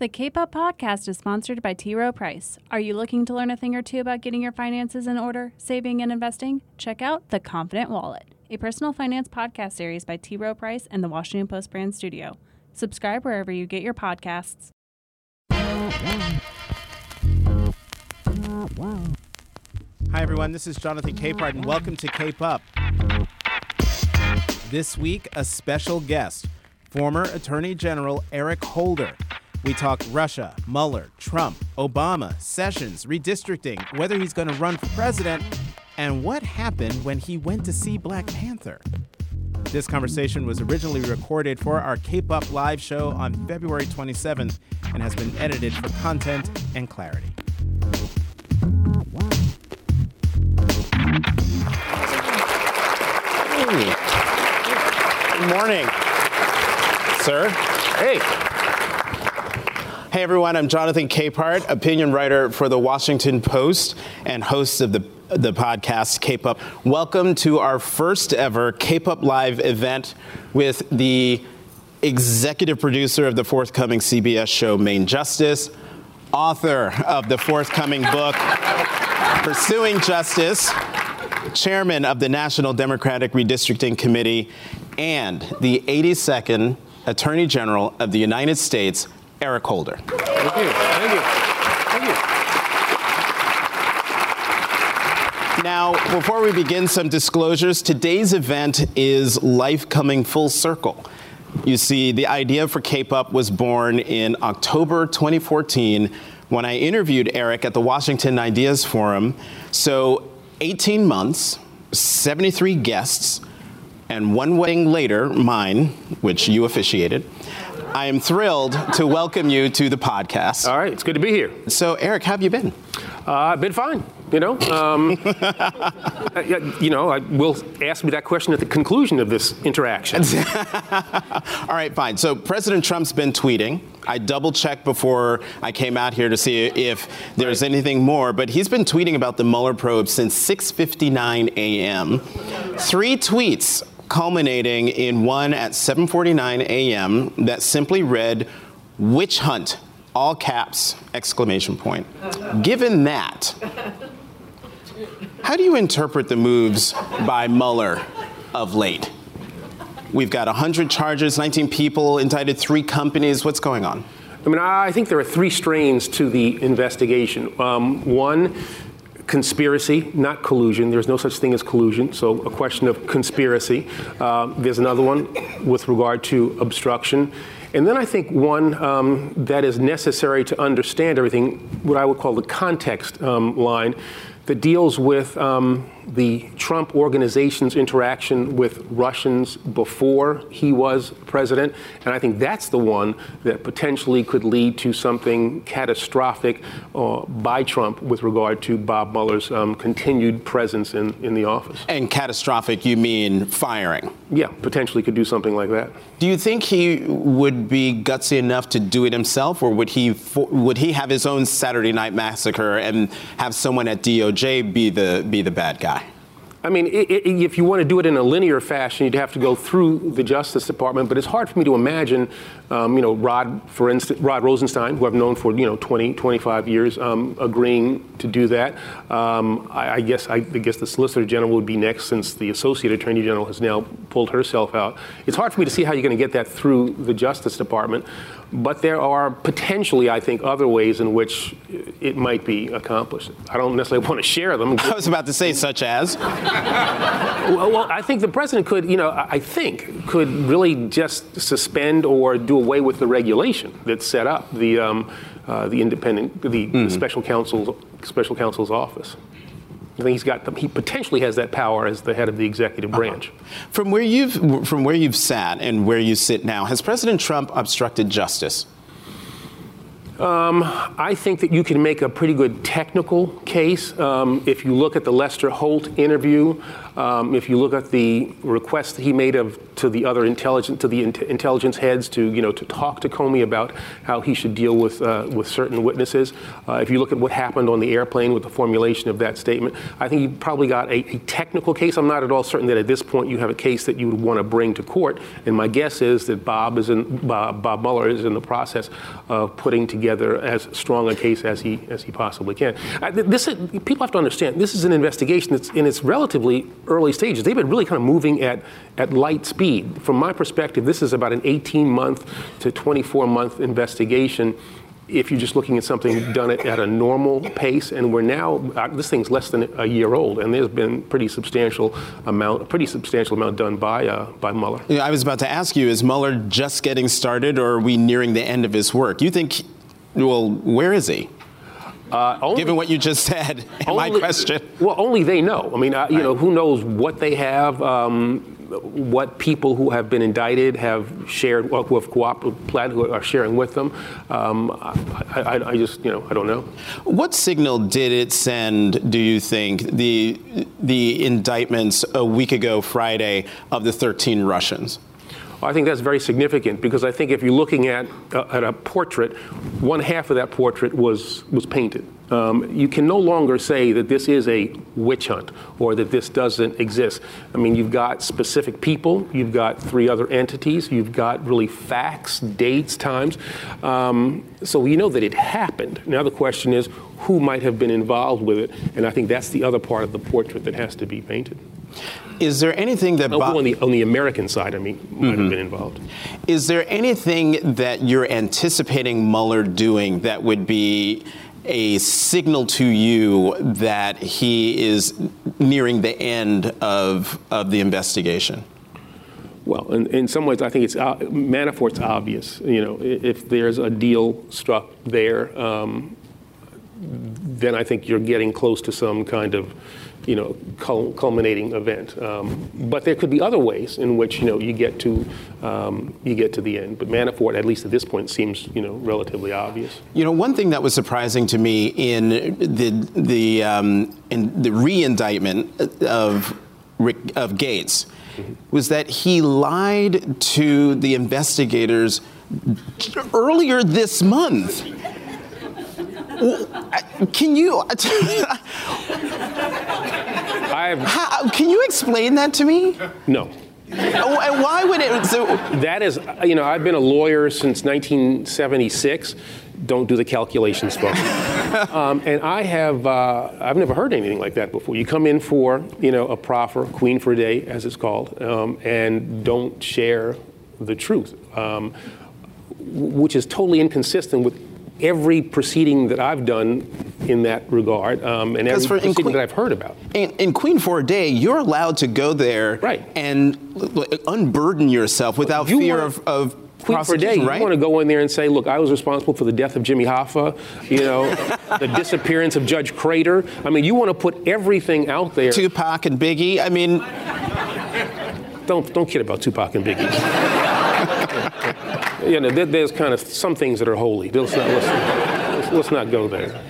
The Cape Up podcast is sponsored by T. Rowe Price. Are you looking to learn a thing or two about getting your finances in order, saving, and investing? Check out The Confident Wallet, a personal finance podcast series by T. Rowe Price and the Washington Post brand studio. Subscribe wherever you get your podcasts. Hi, everyone. This is Jonathan Capehart, and welcome to Cape Up. This week, a special guest, former Attorney General Eric Holder. We talk Russia, Mueller, Trump, Obama, Sessions, redistricting, whether he's going to run for president, and what happened when he went to see Black Panther. This conversation was originally recorded for our Cape Up live show on February 27th and has been edited for content and clarity. Good morning, sir. Hey. Hey everyone, I'm Jonathan Capehart, opinion writer for the Washington Post and host of the the podcast Up. Welcome to our first ever Up Live event with the executive producer of the forthcoming CBS show Main Justice, author of the forthcoming book Pursuing Justice, chairman of the National Democratic Redistricting Committee, and the 82nd Attorney General of the United States, Eric Holder. Thank you. Thank you. Thank you. Now, before we begin, some disclosures. Today's event is life coming full circle. You see, the idea for Cape Up was born in October 2014 when I interviewed Eric at the Washington Ideas Forum. So, 18 months, 73 guests, and one wedding later, mine, which you officiated. I am thrilled to welcome you to the podcast. All right, it's good to be here. So, Eric, how have you been? Uh, I've been fine. You know, um, uh, you know, I will ask me that question at the conclusion of this interaction. All right, fine. So President Trump's been tweeting. I double checked before I came out here to see if there's anything more, but he's been tweeting about the Mueller probe since 6:59 a.m. Three tweets culminating in one at 7:49 a.m. that simply read "Witch hunt." All caps, exclamation point. Given that, how do you interpret the moves by Mueller of late? We've got 100 charges, 19 people indicted, three companies. What's going on? I mean, I think there are three strains to the investigation. Um, one, conspiracy, not collusion. There's no such thing as collusion, so a question of conspiracy. Uh, there's another one with regard to obstruction. And then I think one um, that is necessary to understand everything, what I would call the context um, line, that deals with um, the Trump organization's interaction with Russians before he was president. And I think that's the one that potentially could lead to something catastrophic uh, by Trump with regard to Bob Mueller's um, continued presence in, in the office. And catastrophic, you mean firing? Yeah, potentially could do something like that. Do you think he would be gutsy enough to do it himself, or would he would he have his own Saturday Night Massacre and have someone at DOJ be the be the bad guy? I mean, it, it, if you want to do it in a linear fashion, you'd have to go through the Justice Department. But it's hard for me to imagine, um, you know, Rod, for instance, Rod Rosenstein, who I've known for you know 20, 25 years, um, agreeing to do that. Um, I, I, guess I, I, guess the Solicitor General would be next, since the Associate Attorney General has now pulled herself out. It's hard for me to see how you're going to get that through the Justice Department. But there are potentially, I think, other ways in which it might be accomplished. I don't necessarily want to share them. I was about to say, such as. well, well, I think the president could, you know, I think could really just suspend or do away with the regulation that set up the um, uh, the independent, the, mm-hmm. the special counsel's special counsel's office. I think he's got the, he potentially has that power as the head of the executive uh-huh. branch. Uh-huh. From where you've from where you've sat and where you sit now, has President Trump obstructed justice? Um, I think that you can make a pretty good technical case um, if you look at the Lester Holt interview. Um, if you look at the request he made of to the other intelligence to the in- intelligence heads to you know to talk to Comey about how he should deal with uh, with certain witnesses. Uh, if you look at what happened on the airplane with the formulation of that statement, I think you probably got a, a technical case. I'm not at all certain that at this point you have a case that you would want to bring to court. And my guess is that Bob is in Bob, Bob Mueller is in the process of putting together as strong a case as he as he possibly can. Uh, this people have to understand this is an investigation that's in its relatively early stages. They've been really kind of moving at, at light speed. From my perspective, this is about an 18 month to 24 month investigation if you're just looking at something done at, at, a normal pace, and we're now uh, this thing's less than a year old, and there's been pretty substantial amount, a pretty substantial amount done by uh, by Mueller. Yeah, I was about to ask you: Is Mueller just getting started, or are we nearing the end of his work? You think? Well, where is he? Uh, only, Given what you just said, only, my question. Well, only they know. I mean, uh, you right. know, who knows what they have, um, what people who have been indicted have shared, who have cooperated, who are sharing with them. Um, I, I, I, just, you know, I don't know. What signal did it send? Do you think the the indictments a week ago Friday of the 13 Russians? I think that's very significant because I think if you're looking at, uh, at a portrait, one half of that portrait was, was painted. Um, you can no longer say that this is a witch hunt or that this doesn't exist. I mean, you've got specific people, you've got three other entities, you've got really facts, dates, times. Um, so you know that it happened. Now the question is who might have been involved with it, and I think that's the other part of the portrait that has to be painted. Is there anything that oh, on the on the American side, I mean, might mm-hmm. have been involved? Is there anything that you're anticipating Mueller doing that would be a signal to you that he is nearing the end of of the investigation? Well, in, in some ways, I think it's uh, Manafort's obvious. You know, if there's a deal struck there, um, then I think you're getting close to some kind of you know, culminating event. Um, but there could be other ways in which you know you get to um, you get to the end. But Manafort, at least at this point, seems you know relatively obvious. You know, one thing that was surprising to me in the the um, in the re-indictment of Rick, of Gates mm-hmm. was that he lied to the investigators earlier this month. Can you? How, can you explain that to me? No. Oh, and why would it? So that is, you know, I've been a lawyer since 1976. Don't do the calculations, folks. um, and I have, uh, I've never heard anything like that before. You come in for, you know, a proffer, queen for a day, as it's called, um, and don't share the truth, um, which is totally inconsistent with every proceeding that I've done in that regard, um, and every proceeding Queen, that I've heard about. In, in, Queen for a Day, you're allowed to go there right. and unburden yourself without you fear of, of Queen for a day, right? you want to go in there and say, look, I was responsible for the death of Jimmy Hoffa, you know, the disappearance of Judge Crater. I mean, you want to put everything out there. Tupac and Biggie. I mean, don't don't kid about Tupac and Biggie. you know, there, there's kind of some things that are holy. Let's not, let's, let's, let's not go there.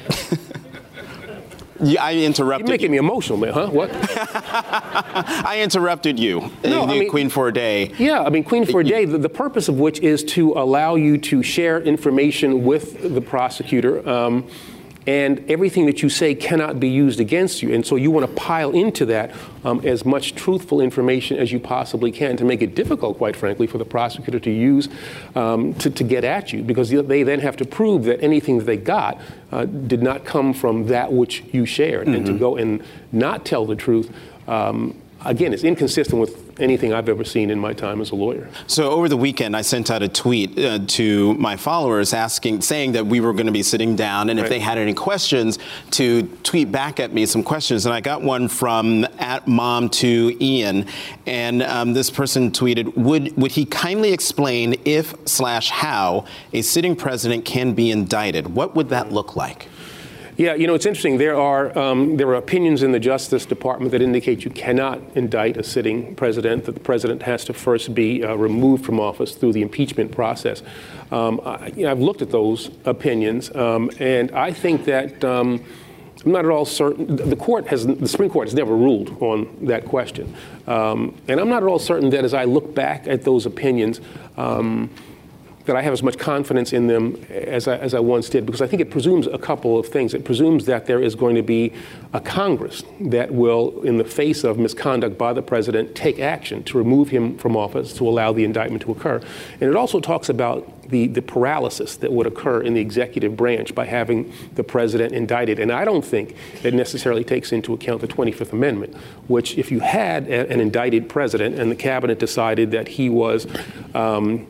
Yeah, I interrupted. You're making you. me emotional, man, huh? What? I interrupted you. No, I mean, Queen for a Day. Yeah, I mean, Queen for a Day, the, the, purpose of which is to allow you to share information with the prosecutor. Um, and everything that you say cannot be used against you. And so you want to pile into that um, as much truthful information as you possibly can to make it difficult, quite frankly, for the prosecutor to use um, to, to, get at you, because they then have to prove that anything that they got uh, did not come from that which you shared. Mm-hmm. And to mm-hmm. go and not tell the truth. Um, again, it's inconsistent with anything I've ever seen in my time as a lawyer. So over the weekend, I sent out a tweet uh, to my followers asking, saying that we were going to be sitting down, and right. if they had any questions, to tweet back at me some questions. And I got one from at mom to Ian, and um, this person tweeted, "Would would he kindly explain if slash how a sitting president can be indicted? What would that look like?" Yeah, you know, it's interesting. There are um, there are opinions in the Justice Department that indicate you cannot indict a sitting president. That the president has to first be uh, removed from office through the impeachment process. Um, I, you know, I've looked at those opinions, um, and I think that. Um, I'm not at all certain. The court has, the Supreme Court has never ruled on that question, um, and I'm not at all certain that as I look back at those opinions, um, that I have as much confidence in them as I, as I once did, because I think it presumes a couple of things. It presumes that there is going to be a Congress that will, in the face of misconduct by the president, take action to remove him from office to allow the indictment to occur. And it also talks about the, the paralysis that would occur in the executive branch by having the president indicted. And I don't think it necessarily takes into account the 25th Amendment, which, if you had a, an indicted president and the cabinet decided that he was um,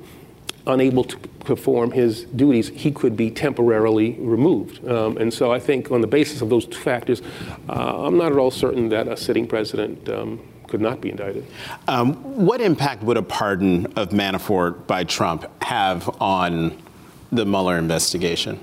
unable to perform his duties, he could be temporarily removed. Um, and so I think on the basis of those two factors, uh, I'm not at all certain that a sitting president um, could not be indicted. Um, what impact would a pardon of Manafort by Trump have on the Mueller investigation?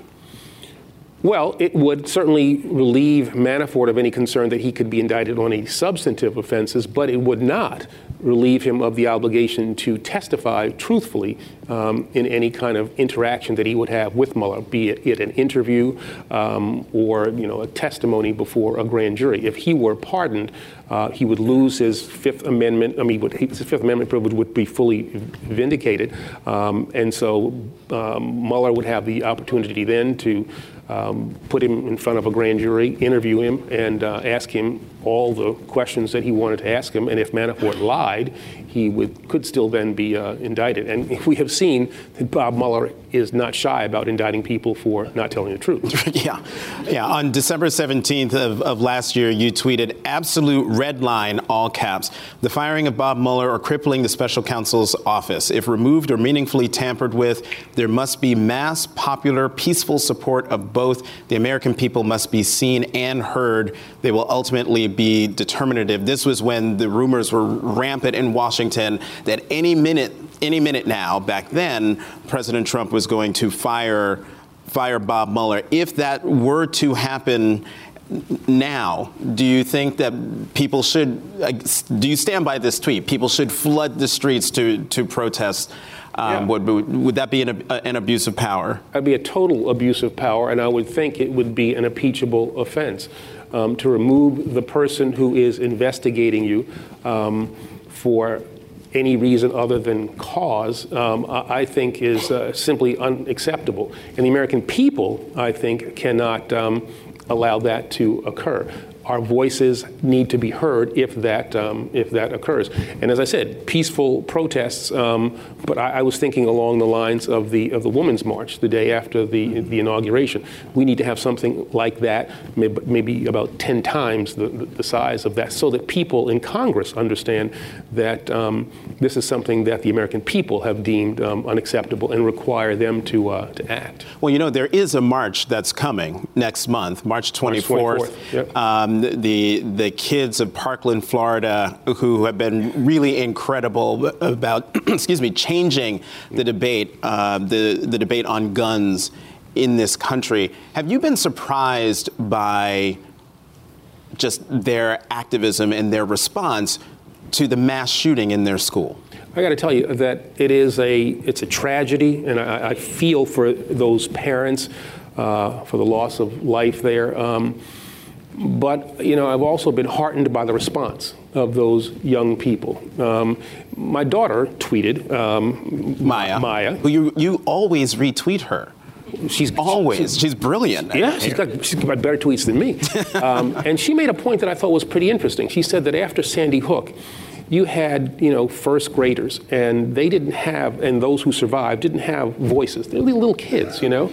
Well, it would certainly relieve Manafort of any concern that he could be indicted on any substantive offenses, but it would not relieve him of the obligation to testify truthfully um, in any kind of interaction that he would have with Mueller, be it, it an interview um, or you know a testimony before a grand jury. If he were pardoned, uh, he would lose his Fifth Amendment. I mean, would, his Fifth Amendment privilege would be fully vindicated, um, and so um, Mueller would have the opportunity then to um, put him in front of a grand jury, interview him, and uh, ask him all the questions that he wanted to ask him. And if Manafort lied, he would, could still then be uh, indicted. And we have seen that Bob Mueller is not shy about indicting people for not telling the truth. yeah. Yeah. On December 17th of, of last year, you tweeted absolute red line, all caps. The firing of Bob Mueller or crippling the special counsel's office. If removed or meaningfully tampered with, there must be mass, popular, peaceful support of both. The American people must be seen and heard. They will ultimately be determinative. This was when the rumors were rampant in Washington that any minute, any minute now, back then, President Trump was going to fire fire Bob Mueller. If that were to happen now, do you think that people should, do you stand by this tweet? People should flood the streets to, to protest. Um, yeah. would, would that be an, an abuse of power? That'd be a total abuse of power, and I would think it would be an impeachable offense. Um, to remove the person who is investigating you um, for any reason other than cause, um, I think is uh, simply unacceptable. And the American people, I think, cannot um, allow that to occur our voices need to be heard if that um, if that occurs. And as I said, peaceful protests. Um, but I, I, was thinking along the lines of the of the Women's March the day after the the inauguration. We need to have something like that, maybe, maybe about ten times the, the, size of that, so that people in Congress understand that um, this is something that the American people have deemed um, unacceptable and require them to uh, to act. Well, you know, there is a march that's coming next month, March 24th. March 24th. Yep. The the kids of Parkland, Florida, who have been really incredible about, excuse me, changing the debate, uh, the the debate on guns in this country. Have you been surprised by just their activism and their response to the mass shooting in their school? I got to tell you that it is a it's a tragedy, and I, I feel for those parents uh, for the loss of life there. Um, but you know, I've also been heartened by the response of those young people. Um, my daughter tweeted um, Maya. Maya. Who you you always retweet her. She's always she's, she's brilliant. Yeah, she's got, she's got better tweets than me. um, and she made a point that I thought was pretty interesting. She said that after Sandy Hook, you had you know first graders and they didn't have and those who survived didn't have voices they're little kids you know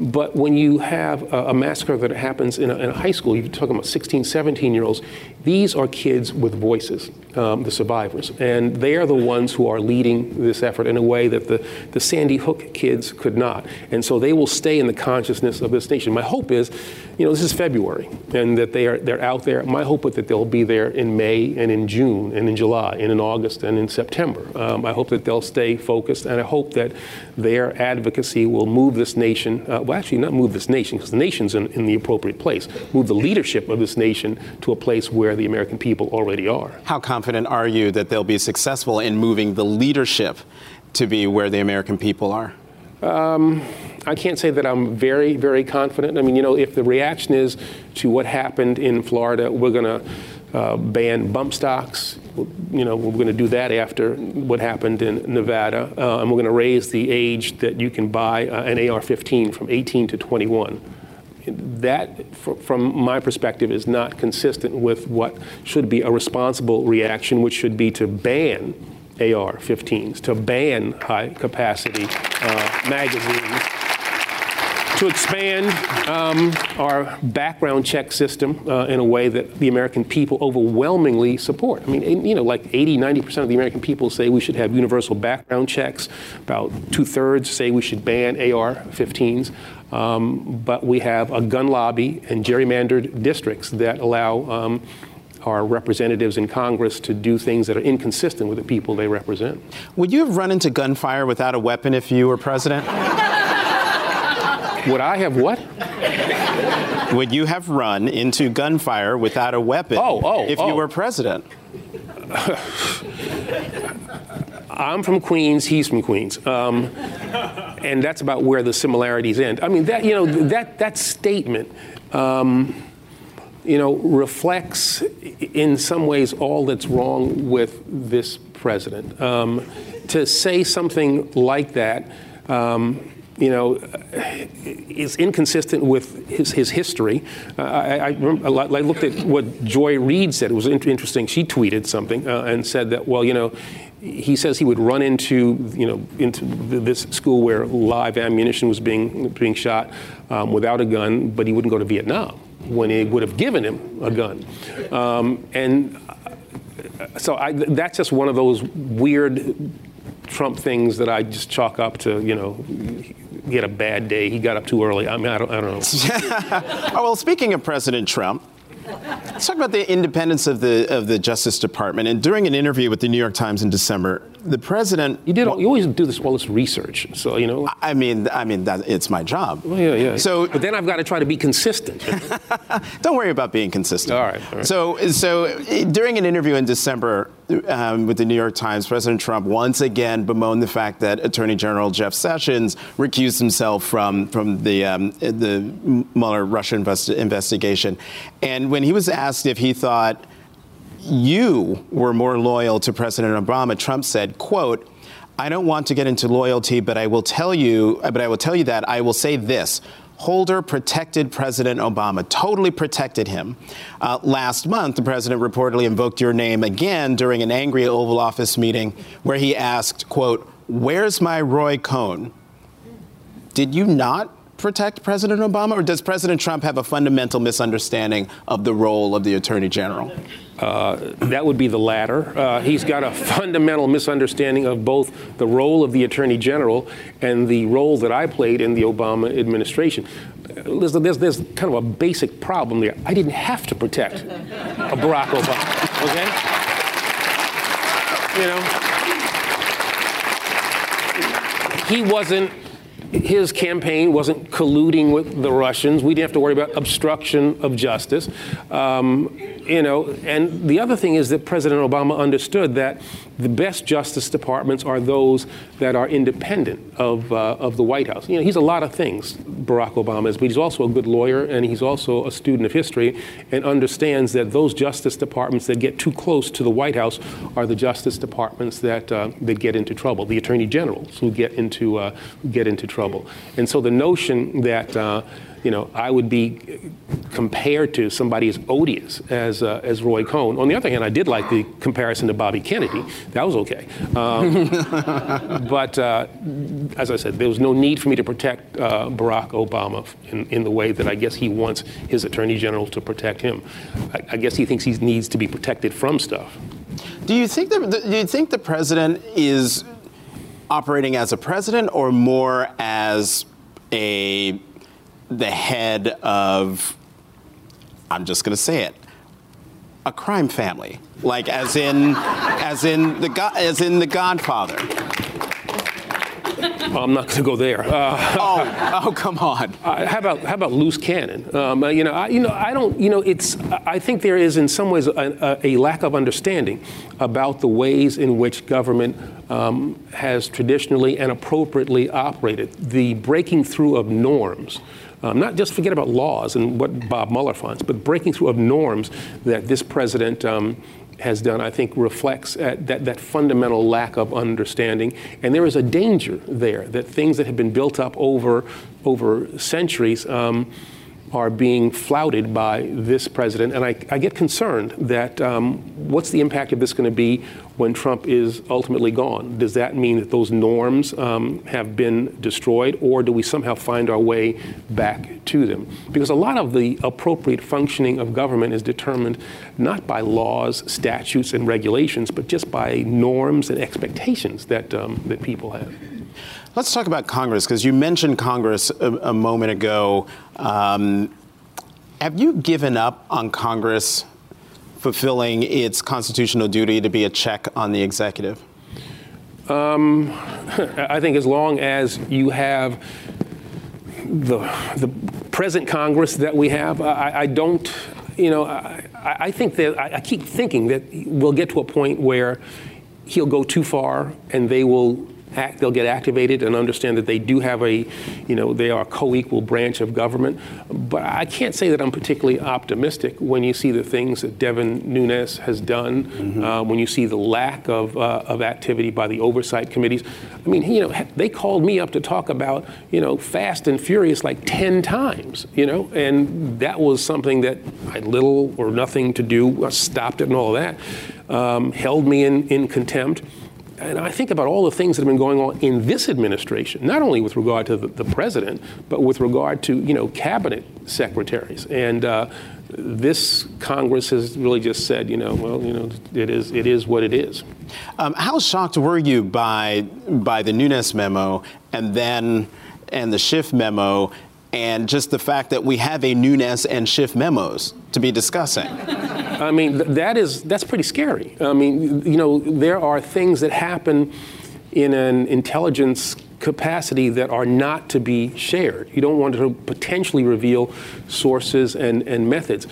but when you have a, a massacre that happens in a, in a, high school, you're talking about 16, 17 year olds, these are kids with voices, um, the survivors. And they are the ones who are leading this effort in a way that the, the Sandy Hook kids could not. And so they will stay in the consciousness of this nation. My hope is, you know, this is February, and that they are, they're out there. My hope is that they'll be there in May and in June and in July and in August and in September. Um, I hope that they'll stay focused, and I hope that their advocacy will move this nation. Uh, well, actually, not move this nation, because the nation's in, in the appropriate place, move the leadership of this nation to a place where the American people already are. How confident are you that they'll be successful in moving the leadership to be where the American people are? Um, I can't say that I'm very, very confident. I mean, you know, if the reaction is to what happened in Florida, we're going to uh, ban bump stocks. You know, we're going to do that after what happened in Nevada, uh, and we're going to raise the age that you can buy uh, an AR-15 from 18 to 21. That, from my perspective, is not consistent with what should be a responsible reaction, which should be to ban AR-15s, to ban high-capacity uh, magazines to expand um, our background check system uh, in a way that the American people overwhelmingly support. I mean, you know, like 80, 90% of the American people say we should have universal background checks. About two thirds say we should ban AR 15s. Um, but we have a gun lobby and gerrymandered districts that allow um, our representatives in Congress to do things that are inconsistent with the people they represent. Would you have run into gunfire without a weapon if you were president? Would I have what? Would you have run into gunfire without a weapon oh, oh, if oh. you were president? I'm from Queens. He's from Queens, um, and that's about where the similarities end. I mean, that you know that that statement, um, you know, reflects in some ways all that's wrong with this president. Um, to say something like that. Um, you know, is inconsistent with his, his history. Uh, I, I, I, looked at what Joy Reid said. It was interesting. She tweeted something uh, and said that, well, you know, he says he would run into, you know, into this school where live ammunition was being being shot um, without a gun, but he wouldn't go to Vietnam when he would have given him a gun. Um, and uh, so I, that's just one of those weird Trump things that I just chalk up to, you know, he had a bad day. He got up too early. I mean, I don't, I don't know. oh, well, speaking of President Trump, let's talk about the independence of the of the Justice Department. And during an interview with the New York Times in December, the president. You did. You always do this all this research, so you know. I mean, I mean that it's my job. Well, yeah, yeah. So, but then I've got to try to be consistent. don't worry about being consistent. All right, all right. So, so during an interview in December um, with the New York Times, President Trump once again bemoaned the fact that Attorney General Jeff Sessions recused himself from from the um, the Mueller Russia invest- investigation, and when he was asked if he thought you were more loyal to President Obama, Trump said, quote, I don't want to get into loyalty, but I will tell you, but I will tell you that I will say this. Holder protected President Obama, totally protected him. Uh, last month, the president reportedly invoked your name again during an angry Oval Office meeting where he asked, quote, where's my Roy Cohn? Did you not protect President Obama, or does President Trump have a fundamental misunderstanding of the role of the Attorney General? Uh, that would be the latter. Uh, he's got a fundamental misunderstanding of both the role of the Attorney General and the role that I played in the Obama administration. There's, there's, there's kind of a basic problem there. I didn't have to protect a Barack Obama, okay? You know, he wasn't his campaign wasn't colluding with the Russians. We didn't have to worry about obstruction of justice. Um, you know, and the other thing is that President Obama understood that the best justice departments are those that are independent of, uh, of the White House. You know, he's a lot of things, Barack Obama is, but he's also a good lawyer and he's also a student of history and understands that those justice departments that get too close to the White House are the justice departments that, uh, that get into trouble, the attorney generals who get into, uh, get into trouble. And so the notion that uh, you know, I would be compared to somebody as odious as, uh, as Roy Cohn. On the other hand, I did like the comparison to Bobby Kennedy. That was okay. Um, but uh, as I said, there was no need for me to protect uh, Barack Obama in, in the way that I guess he wants his attorney general to protect him. I, I guess he thinks he needs to be protected from stuff. Do you think the, do you think the president is operating as a president or more as a the head of, I'm just going to say it, a crime family, like as in, as in the as in the Godfather. I'm not going to go there. Uh, oh, oh, come on. Uh, how about how about loose cannon? Um, uh, you know, I, you know, I don't. You know, it's. I think there is, in some ways, a, a lack of understanding about the ways in which government um, has traditionally and appropriately operated. The breaking through of norms. Um, not just forget about laws and what Bob Mueller finds, but breaking through of norms that this president um, has done, I think, reflects that, that fundamental lack of understanding. And there is a danger there that things that have been built up over, over centuries um, are being flouted by this president. And I, I get concerned that um, what's the impact of this going to be when Trump is ultimately gone? Does that mean that those norms um, have been destroyed, or do we somehow find our way back to them? Because a lot of the appropriate functioning of government is determined not by laws, statutes, and regulations, but just by norms and expectations that, um, that people have. Let's talk about Congress, because you mentioned Congress a, a moment ago. Um, have you given up on Congress fulfilling its constitutional duty to be a check on the executive? Um, I think as long as you have the, the present Congress that we have, I, I don't, you know, I, I think that I, I keep thinking that we'll get to a point where he'll go too far and they will act, they'll get activated and understand that they do have a, you know, they are a co-equal branch of government. But I can't say that I'm particularly optimistic when you see the things that Devin Nunes has done, mm-hmm. uh, when you see the lack of, uh, of activity by the oversight committees. I mean, you know, they called me up to talk about, you know, Fast and Furious like 10 times, you know, and that was something that I had little or nothing to do, I stopped it and all that, um, held me in, in contempt and I think about all the things that have been going on in this administration, not only with regard to the, the president, but with regard to you know cabinet secretaries. And uh, this Congress has really just said, you know, well, you know, it is it is what it is. Um, how shocked were you by by the Nunes memo and then and the Schiff memo and just the fact that we have a Nunes and Schiff memos to be discussing? I mean, that is that's pretty scary. I mean, you know, there are things that happen in an intelligence capacity that are not to be shared. You don't want to potentially reveal sources and, and methods.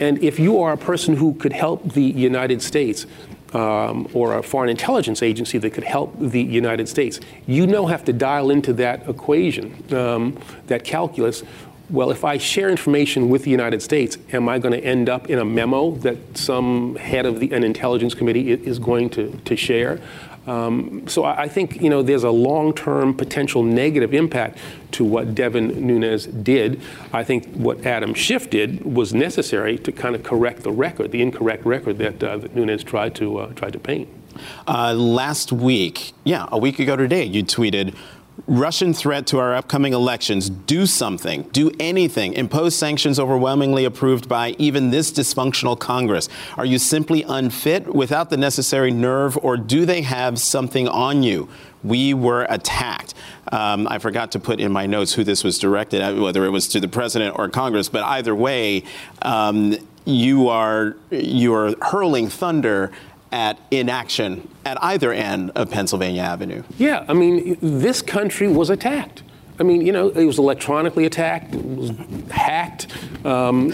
And if you are a person who could help the United States um, or a foreign intelligence agency that could help the United States, you now have to dial into that equation, um, that calculus, well, if I share information with the United States, am I going to end up in a memo that some head of the, an intelligence committee is going to, to share? Um, so I, I think you know there's a long-term potential negative impact to what Devin Nunes did. I think what Adam Schiff did was necessary to kind of correct the record, the incorrect record that, uh, that Nunes tried to uh, tried to paint. Uh, last week, yeah, a week ago today, you tweeted Russian threat to our upcoming elections. Do something. Do anything. Impose sanctions overwhelmingly approved by even this dysfunctional Congress. Are you simply unfit without the necessary nerve, or do they have something on you? We were attacked. Um, I forgot to put in my notes who this was directed at, whether it was to the president or Congress, but either way, um, you are you are hurling thunder at inaction at either end of Pennsylvania Avenue. Yeah, I mean, this country was attacked. I mean, you know, it was electronically attacked, it was hacked. Um,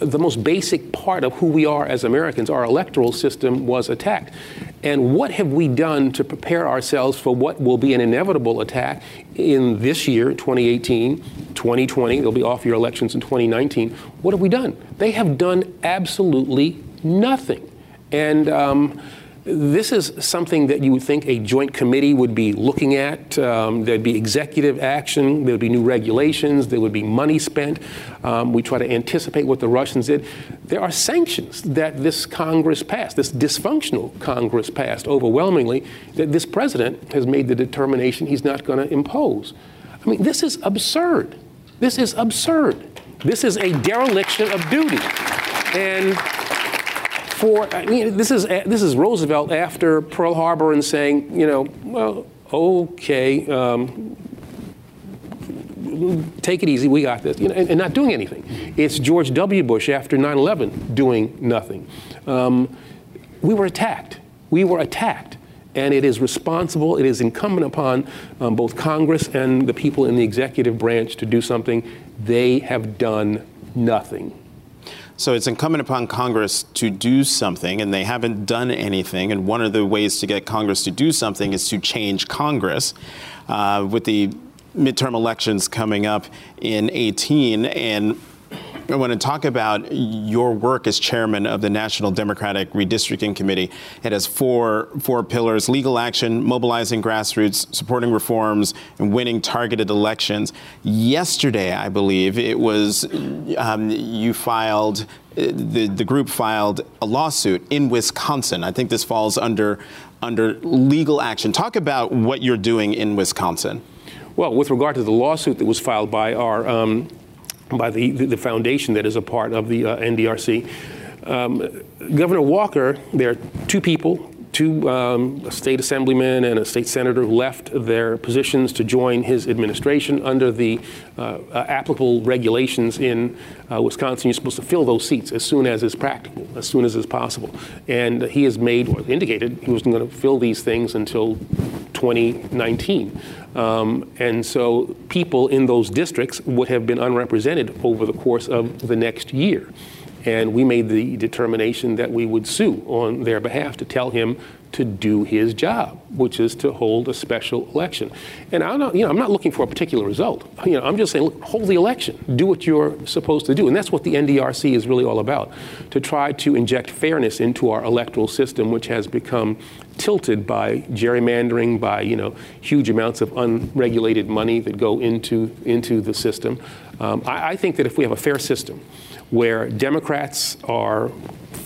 the most basic part of who we are as Americans, our electoral system, was attacked. And what have we done to prepare ourselves for what will be an inevitable attack in this year, 2018, 2020? There'll be off year elections in 2019. What have we done? They have done absolutely nothing. And um, this is something that you would think a joint committee would be looking at. Um, there'd be executive action, there'd be new regulations, there would be money spent. Um, we try to anticipate what the Russians did. There are sanctions that this Congress passed, this dysfunctional Congress passed overwhelmingly, that this president has made the determination he's not going to impose. I mean, this is absurd. This is absurd. This is a dereliction of duty. And for I mean, this is this is Roosevelt after Pearl Harbor and saying, you know, well, okay, um, take it easy, we got this, you know, and, and, not doing anything. It's George W. Bush after 9/11 doing nothing. Um, we were attacked. We were attacked. And it is responsible, it is incumbent upon um, both Congress and the people in the executive branch to do something. They have done nothing. So it's incumbent upon Congress to do something, and they haven't done anything. And one of the ways to get Congress to do something is to change Congress. Uh, with the midterm elections coming up in 18, and I want to talk about your work as chairman of the National Democratic Redistricting Committee. It has four four pillars: legal action, mobilizing grassroots, supporting reforms, and winning targeted elections. Yesterday, I believe it was um, you filed. The, the group filed a lawsuit in Wisconsin. I think this falls under under legal action. Talk about what you're doing in Wisconsin. Well, with regard to the lawsuit that was filed by our um, by the, the foundation that is a part of the uh, NDRC. Um, Governor Walker, there are two people, two um, state assemblymen and a state senator who left their positions to join his administration under the uh, uh, applicable regulations in uh, Wisconsin. You're supposed to fill those seats as soon as is practical, as soon as is possible. And he has made or indicated he wasn't going to fill these things until 2019. Um, and so people in those districts would have been unrepresented over the course of the next year. And we made the determination that we would sue on their behalf to tell him to do his job, which is to hold a special election. And I'm not, you know, I'm not looking for a particular result. You know, I'm just saying, look, hold the election, do what you're supposed to do, and that's what the NDRC is really all about: to try to inject fairness into our electoral system, which has become tilted by gerrymandering, by you know, huge amounts of unregulated money that go into into the system. Um, I, I think that if we have a fair system, where Democrats are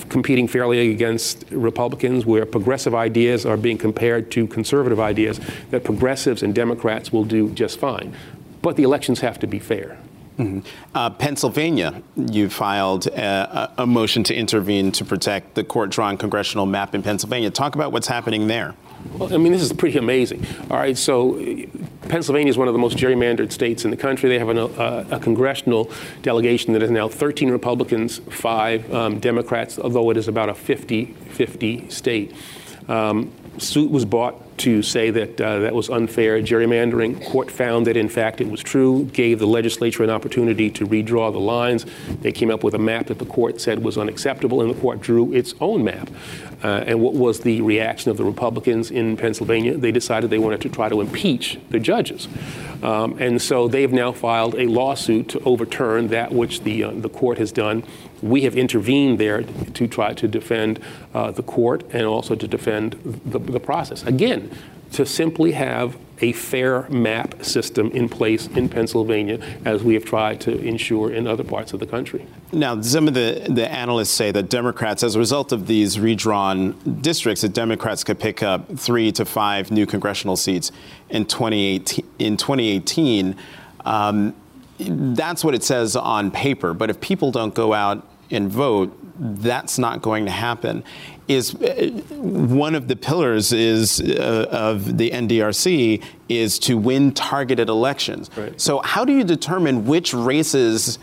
competing fairly against Republicans, where progressive ideas are being compared to conservative ideas, that progressives and Democrats will do just fine. But the elections have to be fair. Mm-hmm. Uh, Pennsylvania, you filed a, a, motion to intervene to protect the court drawn congressional map in Pennsylvania. Talk about what's happening there. Well, I mean, this is pretty amazing. All right, so Pennsylvania is one of the most gerrymandered states in the country. They have an, uh, a congressional delegation that is now 13 Republicans, five um, Democrats, although it is about a 50 50 state. Um, suit was brought to say that uh, that was unfair gerrymandering. Court found that in fact it was true, gave the legislature an opportunity to redraw the lines. They came up with a map that the court said was unacceptable, and the court drew its own map. Uh, and what was the reaction of the Republicans in Pennsylvania? They decided they wanted to try to impeach the judges. Um, and so they've now filed a lawsuit to overturn that which the, uh, the court has done. We have intervened there to try to defend uh, the court and also to defend the, the process. Again, to simply have a fair map system in place in Pennsylvania, as we have tried to ensure in other parts of the country. Now, some of the, the analysts say that Democrats, as a result of these redrawn districts, that Democrats could pick up three to five new congressional seats in 2018. In 2018 um, that's what it says on paper. But if people don't go out and vote, that's not going to happen. Is one of the pillars is uh, of the NDRC is to win targeted elections. Right. So how do you determine which races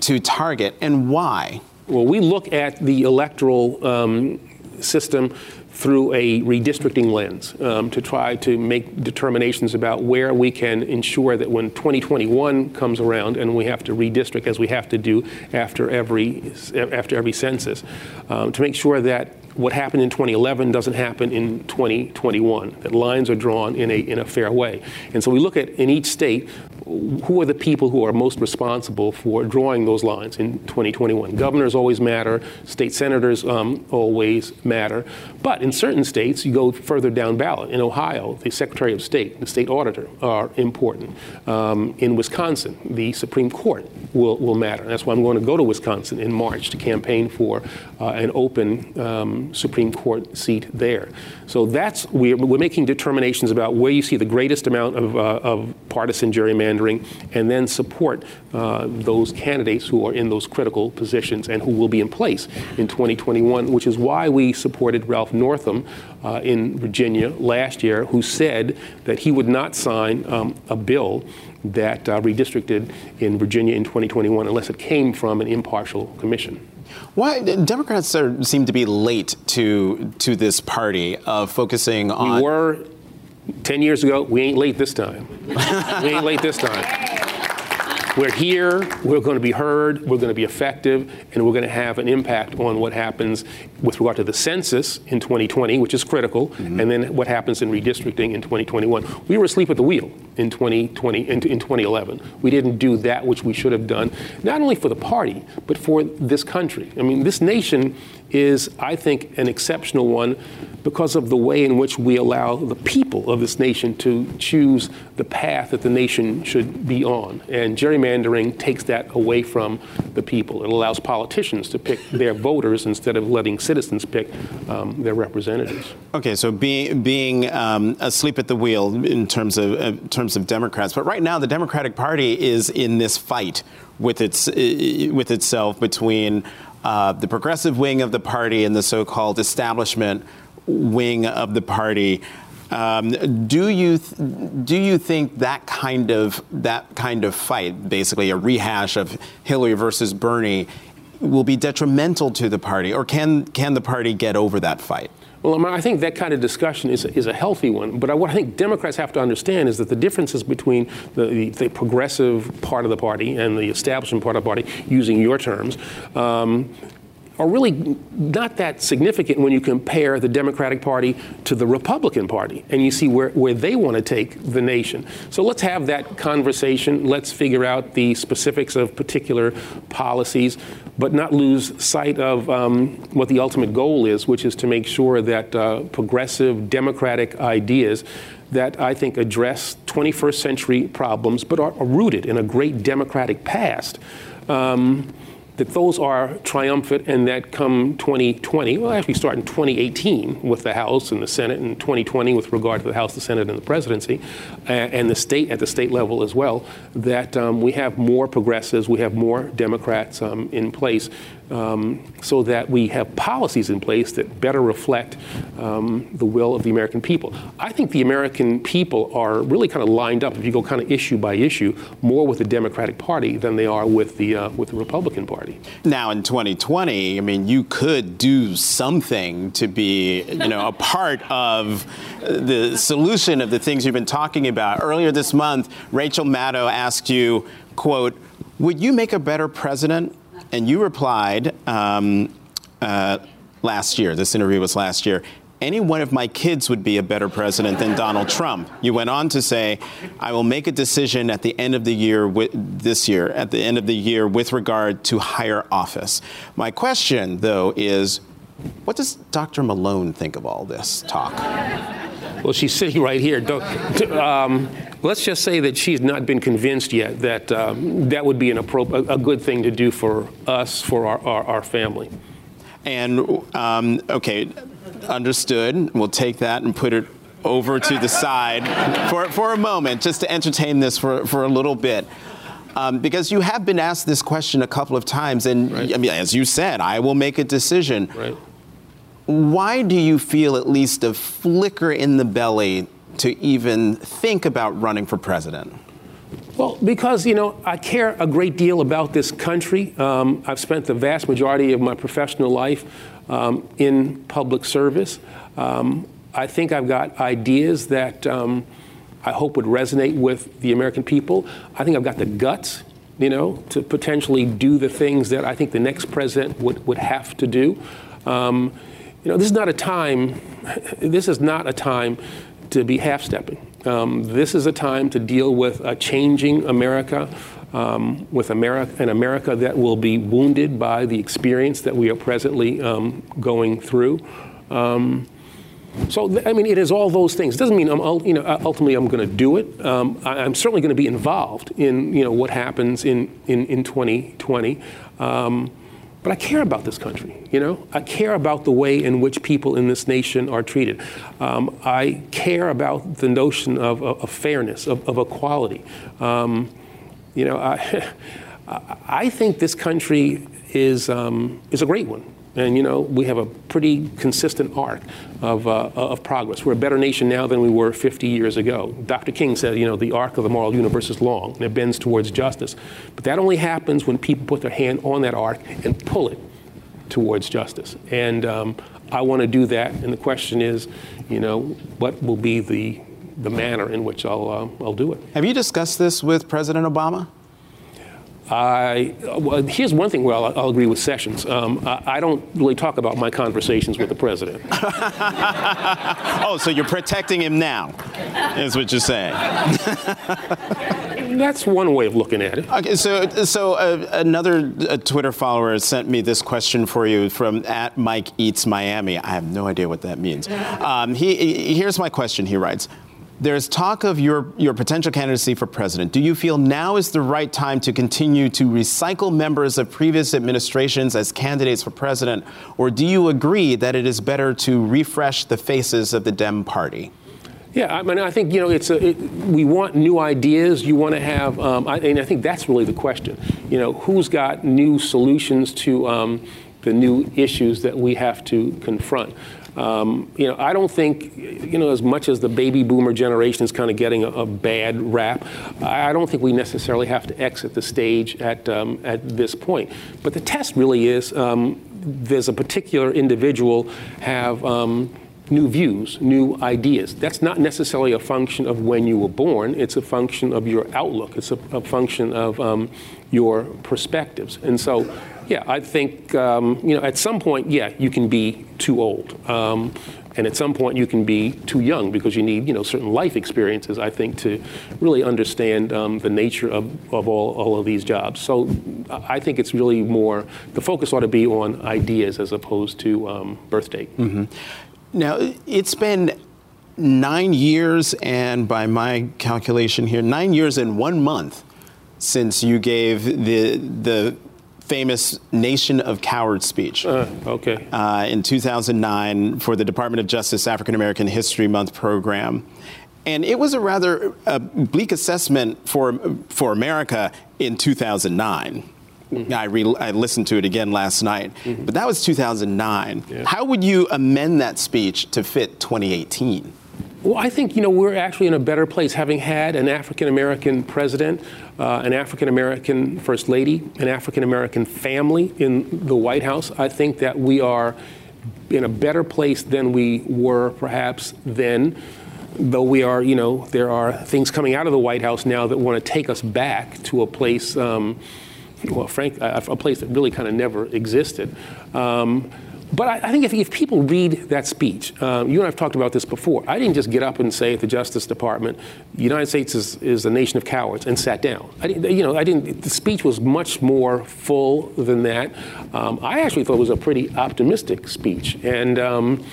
to target and why? Well, we look at the electoral um, system through a redistricting lens um, to try to make determinations about where we can ensure that when 2021 comes around and we have to redistrict as we have to do after every after every census um, to make sure that what happened in 2011 doesn't happen in 2021, that lines are drawn in a, in a fair way. And so we look at in each state who are the people who are most responsible for drawing those lines in 2021? Governors always matter, state senators um, always matter. But in certain states, you go further down ballot. In Ohio, the Secretary of State, the state auditor are important. Um, in Wisconsin, the Supreme Court will, will matter. That's why I'm going to go to Wisconsin in March to campaign for uh, an open um, Supreme Court seat there. So that's, we're, we're, making determinations about where you see the greatest amount of, uh, of partisan gerrymandering and then support uh, those candidates who are in those critical positions and who will be in place in 2021, which is why we supported Ralph Northam uh, in Virginia last year, who said that he would not sign um, a bill that uh, redistricted in Virginia in 2021 unless it came from an impartial commission. Why Democrats are, seem to be late to to this party of focusing on? We were 10 years ago. We ain't late this time. we ain't late this time. We're here, we're going to be heard, we're going to be effective, and we're going to have an impact on what happens with regard to the census in 2020, which is critical, mm-hmm. and then what happens in redistricting in 2021. We were asleep at the wheel in 2020 in, in 2011. We didn't do that which we should have done, not only for the party, but for this country. I mean, this nation is, I think, an exceptional one because of the way in which we allow the people of this nation to choose the path that the nation should be on. And gerrymandering takes that away from the people. It allows politicians to pick their voters instead of letting citizens pick um, their representatives. Okay, so being being um, asleep at the wheel in terms of uh, terms of Democrats, but right now the Democratic Party is in this fight with its uh, with itself between uh, the progressive wing of the party and the so-called establishment wing of the party. Um, do you th- do you think that kind of that kind of fight, basically a rehash of Hillary versus Bernie, will be detrimental to the party, or can can the party get over that fight? Well, I think that kind of discussion is, is a healthy one. But what I think Democrats have to understand is that the differences between the, the, the progressive part of the party and the establishment part of the party, using your terms, um, are really not that significant when you compare the Democratic Party to the Republican Party and you see where, where they want to take the nation. So let's have that conversation. Let's figure out the specifics of particular policies, but not lose sight of um, what the ultimate goal is, which is to make sure that uh, progressive democratic ideas that I think address 21st century problems but are, are rooted in a great democratic past. Um, that those are triumphant and that come 2020, well, actually start in 2018 with the House and the Senate, and 2020 with regard to the House, the Senate, and the presidency, and the state at the state level as well, that um, we have more progressives, we have more Democrats um, in place um, so that we have policies in place that better reflect um, the will of the American people. I think the American people are really kind of lined up, if you go kind of issue by issue, more with the Democratic Party than they are with the uh, with the Republican Party. Now, in 2020, I mean, you could do something to be, you know, a part of the solution of the things you've been talking about. Earlier this month, Rachel Maddow asked you, "quote Would you make a better president?" And you replied um, uh, last year, this interview was last year, any one of my kids would be a better president than Donald Trump. You went on to say, I will make a decision at the end of the year, this year, at the end of the year, with regard to higher office. My question, though, is what does Dr. Malone think of all this talk? Well, she's sitting right here. Um, let's just say that she's not been convinced yet that um, that would be an appro- a good thing to do for us, for our, our, our family. And, um, okay, understood. We'll take that and put it over to the side for, for a moment, just to entertain this for, for a little bit. Um, because you have been asked this question a couple of times, and right. I mean, as you said, I will make a decision. Right. Why do you feel at least a flicker in the belly to even think about running for president? Well, because, you know, I care a great deal about this country. Um, I've spent the vast majority of my professional life um, in public service. Um, I think I've got ideas that um, I hope would resonate with the American people. I think I've got the guts, you know, to potentially do the things that I think the next president would, would have to do. Um, you know, this is not a time, this is not a time to be half stepping. Um, this is a time to deal with a changing America, um, with America, an America that will be wounded by the experience that we are presently um, going through. Um, so, I mean, it is all those things. It doesn't mean I'm, you know, ultimately I'm going to do it. Um, I, am certainly going to be involved in, you know, what happens in, in, in 2020. But I care about this country, you know? I care about the way in which people in this nation are treated. Um, I care about the notion of, of, of fairness, of, of equality. Um, you know, I, I think this country is, um, is a great one. And you know, we have a pretty consistent arc of, uh, of progress. We're a better nation now than we were 50 years ago. Dr. King said, you know, the arc of the moral universe is long and it bends towards justice. But that only happens when people put their hand on that arc and pull it towards justice. And um, I want to do that. And the question is, you know, what will be the the manner in which I'll uh, I'll do it. Have you discussed this with President Obama? I well, here's one thing where I'll, I'll agree with Sessions. Um, I, I, don't really talk about my conversations with the president. oh, so you're protecting him now, is what you're saying? That's one way of looking at it. Okay, so so uh, another uh, Twitter follower sent me this question for you from at Mike Eats Miami. I have no idea what that means. Um, he, he here's my question. He writes. There's talk of your, your potential candidacy for president. Do you feel now is the right time to continue to recycle members of previous administrations as candidates for president, or do you agree that it is better to refresh the faces of the Dem Party? Yeah, I mean, I think you know, it's a, it, we want new ideas. You want to have, um, I, and I think that's really the question. You know, who's got new solutions to um, the new issues that we have to confront? Um, you know, I don't think, you know, as much as the baby boomer generation is kind of getting a, a bad rap, I don't think we necessarily have to exit the stage at, um, at this point. But the test really is um, there's a particular individual have um, new views, new ideas. That's not necessarily a function of when you were born. It's a function of your outlook. It's a, a function of um, your perspectives. And so yeah, I think um, you know at some point, yeah, you can be too old, um, and at some point you can be too young because you need you know certain life experiences. I think to really understand um, the nature of, of all, all of these jobs. So I think it's really more the focus ought to be on ideas as opposed to um, birth date. Mm-hmm. Now it's been nine years, and by my calculation here, nine years and one month since you gave the the famous Nation of Cowards speech. Uh, okay. Uh, in 2009 for the Department of Justice African American History Month program. And it was a rather uh, bleak assessment for, for America in 2009. Mm-hmm. I, re- I, listened to it again last night, mm-hmm. but that was 2009. Yeah. How would you amend that speech to fit 2018? Well, I think you know we're actually in a better place having had an African American president, uh, an African American first lady, an African American family in the White House. I think that we are in a better place than we were perhaps then. Though we are, you know, there are things coming out of the White House now that want to take us back to a place, um, well, frank, a, place that really kind of never existed. Um, but I, I think if, if, people read that speech, um, you and I have talked about this before. I didn't just get up and say at the Justice Department, United States is, is a nation of cowards, and sat down. I you know, I didn't. The speech was much more full than that. Um, I actually thought it was a pretty optimistic speech, and. Um,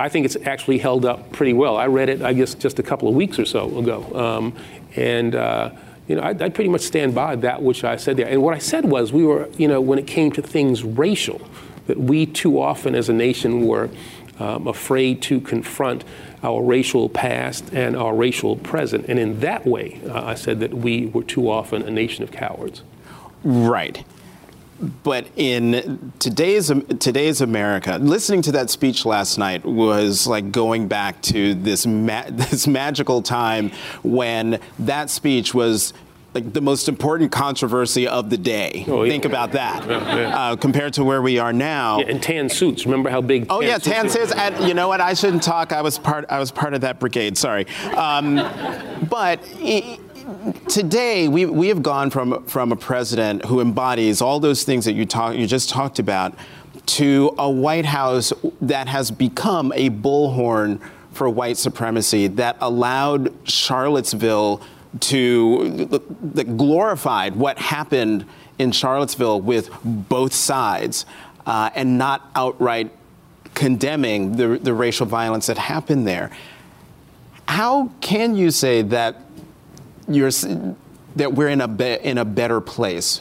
I think it's actually held up pretty well. I read it, I guess, just a couple of weeks or so ago, um, and. Uh, you know, I, I, pretty much stand by that which I said there. And what I said was, we were, you know, when it came to things racial, that we too often as a nation were um, afraid to confront our racial past and our racial present. And in that way, uh, I said that we were too often a nation of cowards. Right. But in today's today's America, listening to that speech last night was like going back to this ma- this magical time when that speech was like the most important controversy of the day. Oh, yeah. Think about that. Yeah, yeah. Uh, compared to where we are now. And tan suits. Remember how big? Oh yeah, tan suits. And you know what? I shouldn't talk. I was part. I was part of that brigade. Sorry. Um, but. It, today we, we have gone from from a president who embodies all those things that you talk you just talked about to a White House that has become a bullhorn for white supremacy that allowed Charlottesville to that glorified what happened in Charlottesville with both sides uh, and not outright condemning the, the racial violence that happened there. How can you say that you're that we're in a be, in a better place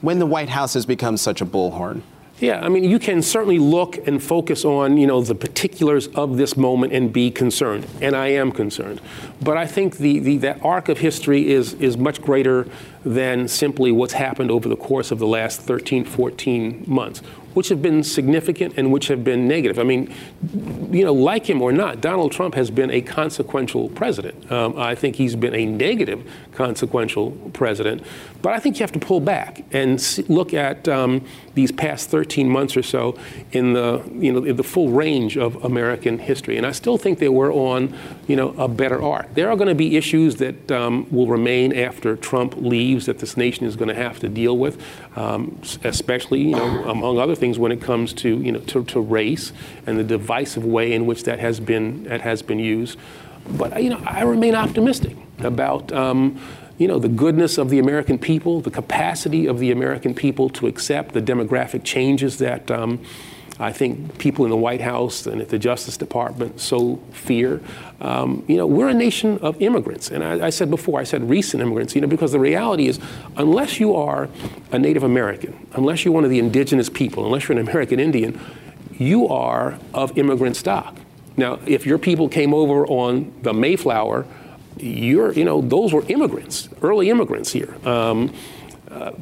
when the White House has become such a bullhorn? Yeah, I mean, you can certainly look and focus on, you know, the particulars of this moment and be concerned, and I am concerned. But I think the, the that arc of history is is much greater than simply what's happened over the course of the last 13, 14 months. Which have been significant and which have been negative. I mean, you know, like him or not, Donald Trump has been a consequential president. Um, I think he's been a negative consequential president. But I think you have to pull back and see, look at um, these past 13 months or so in the, you know, in the full range of American history. And I still think that we're on, you know, a better arc. There are going to be issues that um, will remain after Trump leaves that this nation is going to have to deal with, um, especially, you know, among other things when it comes to, you know, to, to race and the divisive way in which that has been, that has been used. But, you know, I remain optimistic about, um, you know, the goodness of the American people, the capacity of the American people to accept the demographic changes that um, I think people in the White House and at the Justice Department so fear. Um, you know, we're a nation of immigrants. And I, I, said before, I said recent immigrants, you know, because the reality is, unless you are a Native American, unless you're one of the indigenous people, unless you're an American Indian, you are of immigrant stock. Now, if your people came over on the Mayflower, you're, you know, those were immigrants, early immigrants here. Um, uh,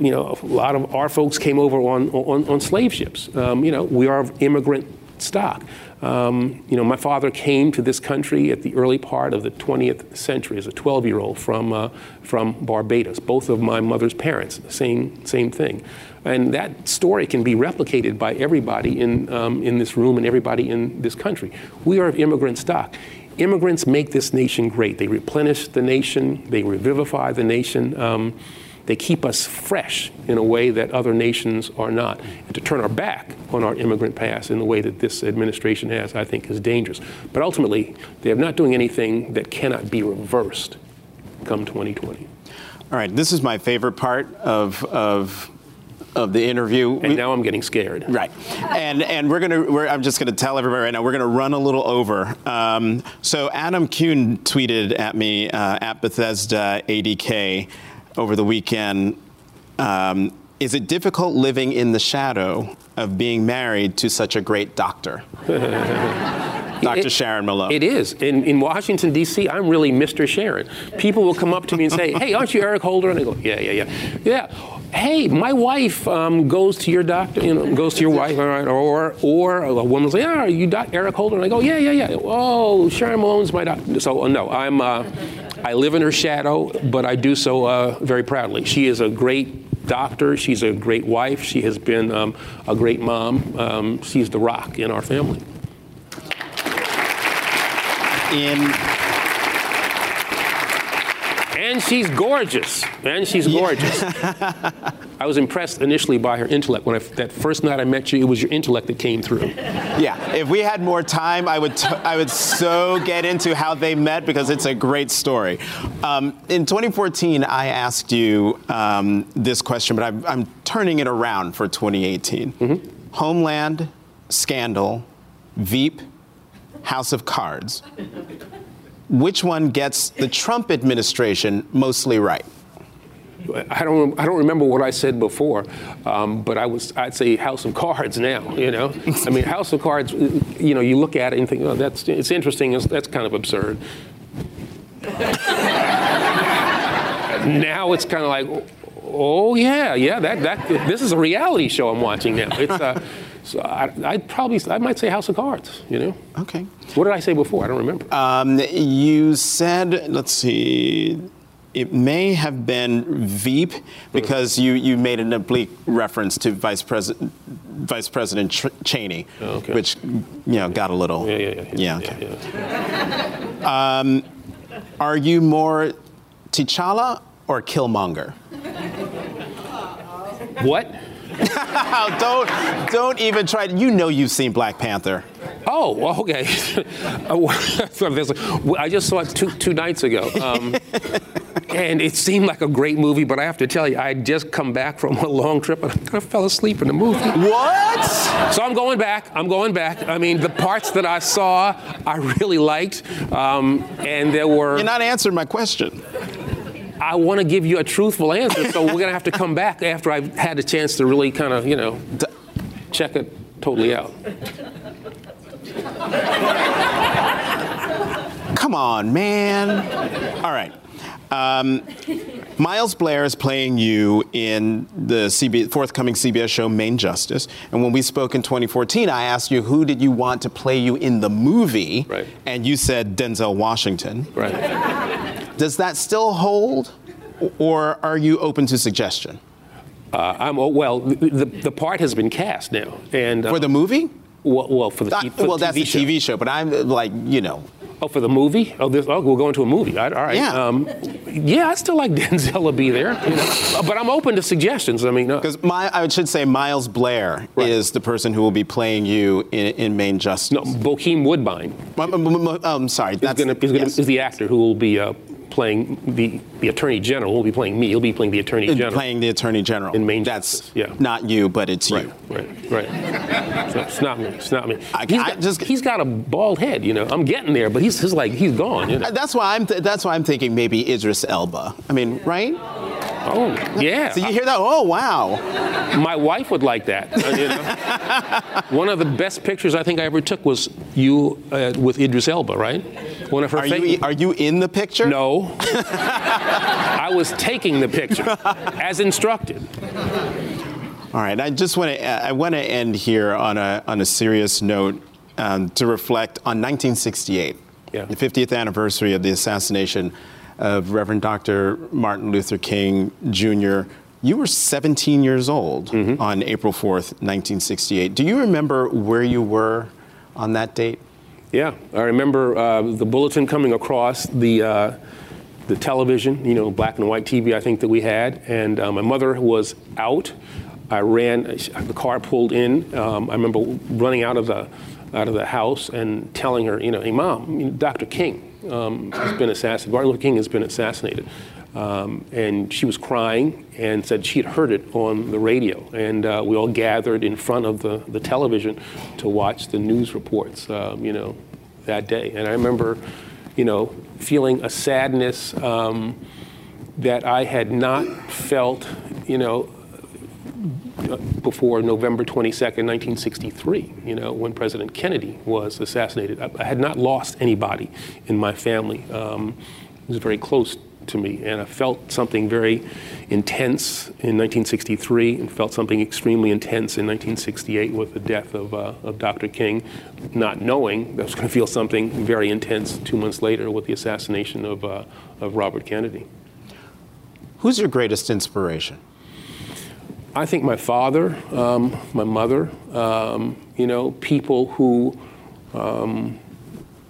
you know, a lot of our folks came over on, on, on slave ships. Um, you know, we are immigrant stock. Um, you know, my father came to this country at the early part of the 20th century as a 12-year-old from, uh, from Barbados. Both of my mother's parents, same, same thing. And that story can be replicated by everybody in, um, in this room and everybody in this country. We are of immigrant stock immigrants make this nation great. They replenish the nation, they revivify the nation. Um, they keep us fresh in a way that other nations are not. And to turn our back on our immigrant past in the way that this administration has, I think, is dangerous. But ultimately, they're not doing anything that cannot be reversed come 2020. All right, this is my favorite part of, of of the interview. And we, now I'm getting scared. Right, and and we're gonna. We're, I'm just gonna tell everybody right now. We're gonna run a little over. Um, so Adam Kuhn tweeted at me uh, at Bethesda ADK over the weekend. Um, is it difficult living in the shadow of being married to such a great doctor? Dr. It, Sharon Malone. It is. In, in Washington, D.C., I'm really Mr. Sharon. People will come up to me and say, hey, aren't you Eric Holder? And I go, yeah, yeah, yeah. Yeah. Hey, my wife um, goes to your doctor, you know, goes to your wife, right, or, or a woman's like, yeah, are you doc- Eric Holder? And I go, yeah, yeah, yeah. Oh, Sharon Malone's my doctor. So, uh, no, I'm, uh, I live in her shadow, but I do so uh, very proudly. She is a great doctor. She's a great wife. She has been um, a great mom. Um, she's the rock in our family in and she's gorgeous. And she's gorgeous. I was impressed initially by her intellect. When I, that first night I met you, it was your intellect that came through. Yeah. If we had more time, I would, t- I would so get into how they met because it's a great story. Um, in 2014, I asked you um, this question, but I'm, I'm, turning it around for 2018. Mm-hmm. Homeland, Scandal, Veep, House of Cards. Which one gets the Trump administration mostly right? I don't. I don't remember what I said before, um, but I was. I'd say House of Cards now. You know, I mean, House of Cards. You know, you look at it and think, oh, that's it's interesting. It's, that's kind of absurd. now it's kind of like, oh yeah, yeah. That that this is a reality show I'm watching now. It's. Uh, so I, I'd probably, I might say House of Cards, you know? Okay. What did I say before? I don't remember. Um, you said, let's see, it may have been Veep because you, you made an oblique reference to Vice President Vice President Ch- Cheney, oh, okay. which you know got a little. Yeah, yeah, yeah. Yeah. okay. Yeah, yeah. Um, are you more T'Challa or Killmonger? What? don't don't even try. To, You know you've seen Black Panther. Oh, okay. I just saw it two, two nights ago. Um, and it seemed like a great movie, but I have to tell you, I had just come back from a long trip and I kind of fell asleep in the movie. What? So I'm going back. I'm going back. I mean, the parts that I saw, I really liked. Um, and there were. You're not answering my question. I want to give you a truthful answer, so we're going to have to come back after I've had a chance to really kind of, you know, check it totally out. Come on, man. All right. Um, Miles Blair is playing you in the CB, forthcoming CBS show Main Justice. And when we spoke in 2014, I asked you who did you want to play you in the movie, right. and you said Denzel Washington. Right. Does that still hold, or are you open to suggestion? Uh, I'm well. The, the part has been cast now, and uh, for the movie. Well, well for the, uh, for well, the that's the. TV show, but I'm like, you know. Oh, for the movie? Oh, this, oh we're going to a movie. All right. Yeah. Um, yeah, I still like Denzel to be there, you know? but I'm open to suggestions. I mean, because uh, my I should say Miles Blair right. is the person who will be playing you in, in Main Justice. No, Bokeem Woodbine. I'm um, sorry. That's gonna, is, yes. is the actor who will be uh, playing the, the attorney general. He'll be playing me. He'll be playing the attorney general. Playing the attorney general. In Main That's yeah. not you, but it's right, you. Right, right. So it's not me. It's not me. I, he's, got, just, he's got a bald head, you know. I'm getting there, but he's, he's like he's gone. You know? That's why I'm th- that's why I'm thinking maybe Idris Elba. I mean, right? Oh, yeah. So you hear that? Oh, wow. My wife would like that. Uh, you know? One of the best pictures I think I ever took was you uh, with Idris Elba, right? One of her. Are you are you in the picture? No. I was taking the picture as instructed. All right. I just want to I want to end here on a on a serious note um, to reflect on 1968, yeah. the 50th anniversary of the assassination of Reverend Dr. Martin Luther King Jr. You were 17 years old mm-hmm. on April 4th, 1968. Do you remember where you were on that date? Yeah, I remember uh, the bulletin coming across the uh, the television, you know, black and white TV, I think that we had, and uh, my mother was out. I ran, the car pulled in. Um, I remember running out of the out of the house and telling her, you know, hey mom, Dr. King um, has been assassinated. Martin Luther King has been assassinated. Um, and she was crying and said she had heard it on the radio. And uh, we all gathered in front of the, the television to watch the news reports, um, you know, that day. And I remember, you know, feeling a sadness um, that I had not felt, you know, before November 22nd, 1963, you know, when President Kennedy was assassinated. I, I had not lost anybody in my family. Um, it was very close to me, and I felt something very intense in 1963 and felt something extremely intense in 1968 with the death of, uh, of Dr. King, not knowing that I was going to feel something very intense two months later with the assassination of, uh, of Robert Kennedy. Who's your greatest inspiration? I think my father, um, my mother, um, you know, people who um,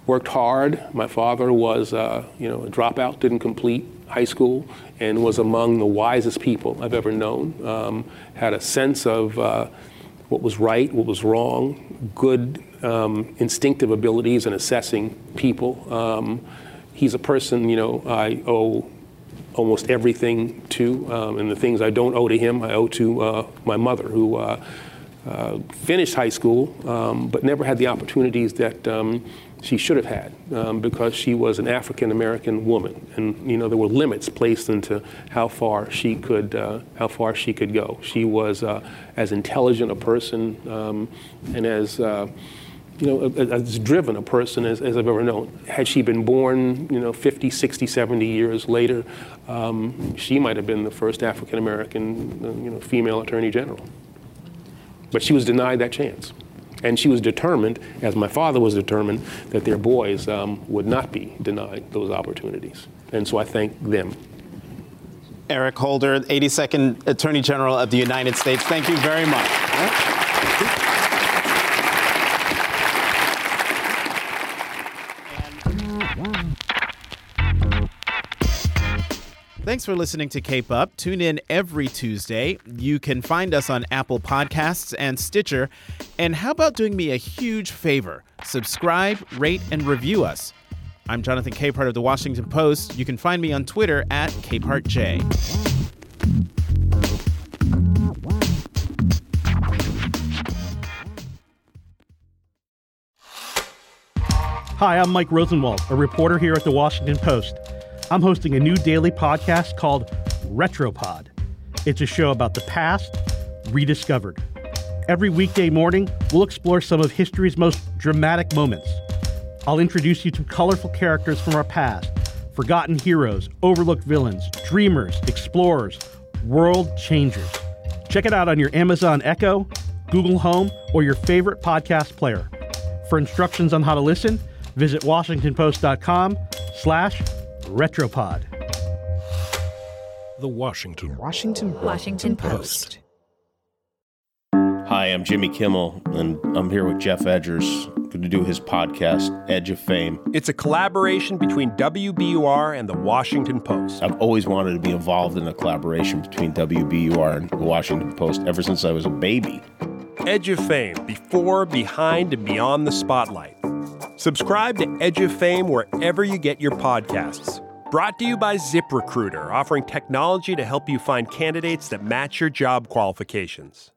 worked hard. My father was, uh, you know, a dropout, didn't complete high school, and was among the wisest people I've ever known. Um, had a sense of uh, what was right, what was wrong, good um, instinctive abilities in assessing people. Um, he's a person, you know, I owe almost everything to, um, and the things I don't owe to him, I owe to uh, my mother, who uh, finished high school, um, but never had the opportunities that um, she should have had um, because she was an African American woman, and you know there were limits placed into how far she could, uh, how far she could go. She was uh, as intelligent a person um, and as uh, you know, as driven a person as, as, I've ever known. Had she been born, you know, 50, 60, 70 years later, um, she might have been the first African American, uh, you know, female attorney general. But she was denied that chance. And she was determined, as my father was determined, that their boys um, would not be denied those opportunities. And so I thank them. Eric Holder, 82nd Attorney General of the United States, thank you very much. Thanks for listening to Cape Up. Tune in every Tuesday. You can find us on Apple Podcasts and Stitcher. And how about doing me a huge favor? Subscribe, rate, and review us. I'm Jonathan Capehart of the Washington Post. You can find me on Twitter at CapehartJ. Hi, I'm Mike Rosenwald, a reporter here at the Washington Post. I'm hosting a new daily podcast called Retropod. It's a show about the past rediscovered. Every weekday morning, we'll explore some of history's most dramatic moments. I'll introduce you to colorful characters from our past, forgotten heroes, overlooked villains, dreamers, explorers, world changers. Check it out on your Amazon Echo, Google Home, or your favorite podcast player. For instructions on how to listen, visit washingtonpost.com slash retropod. The Washington Washington Washington Post. Hi, I'm Jimmy Kimmel, and I'm here with Geoff Edgers, going to do his podcast, Edge of Fame. It's a collaboration between WBUR and the Washington Post. I've always wanted to be involved in a collaboration between WBUR and the Washington Post ever since I was a baby. Edge of Fame, before, behind, and beyond the spotlight. Subscribe to Edge of Fame wherever you get your podcasts. Brought to you by ZipRecruiter, offering technology to help you find candidates that match your job qualifications.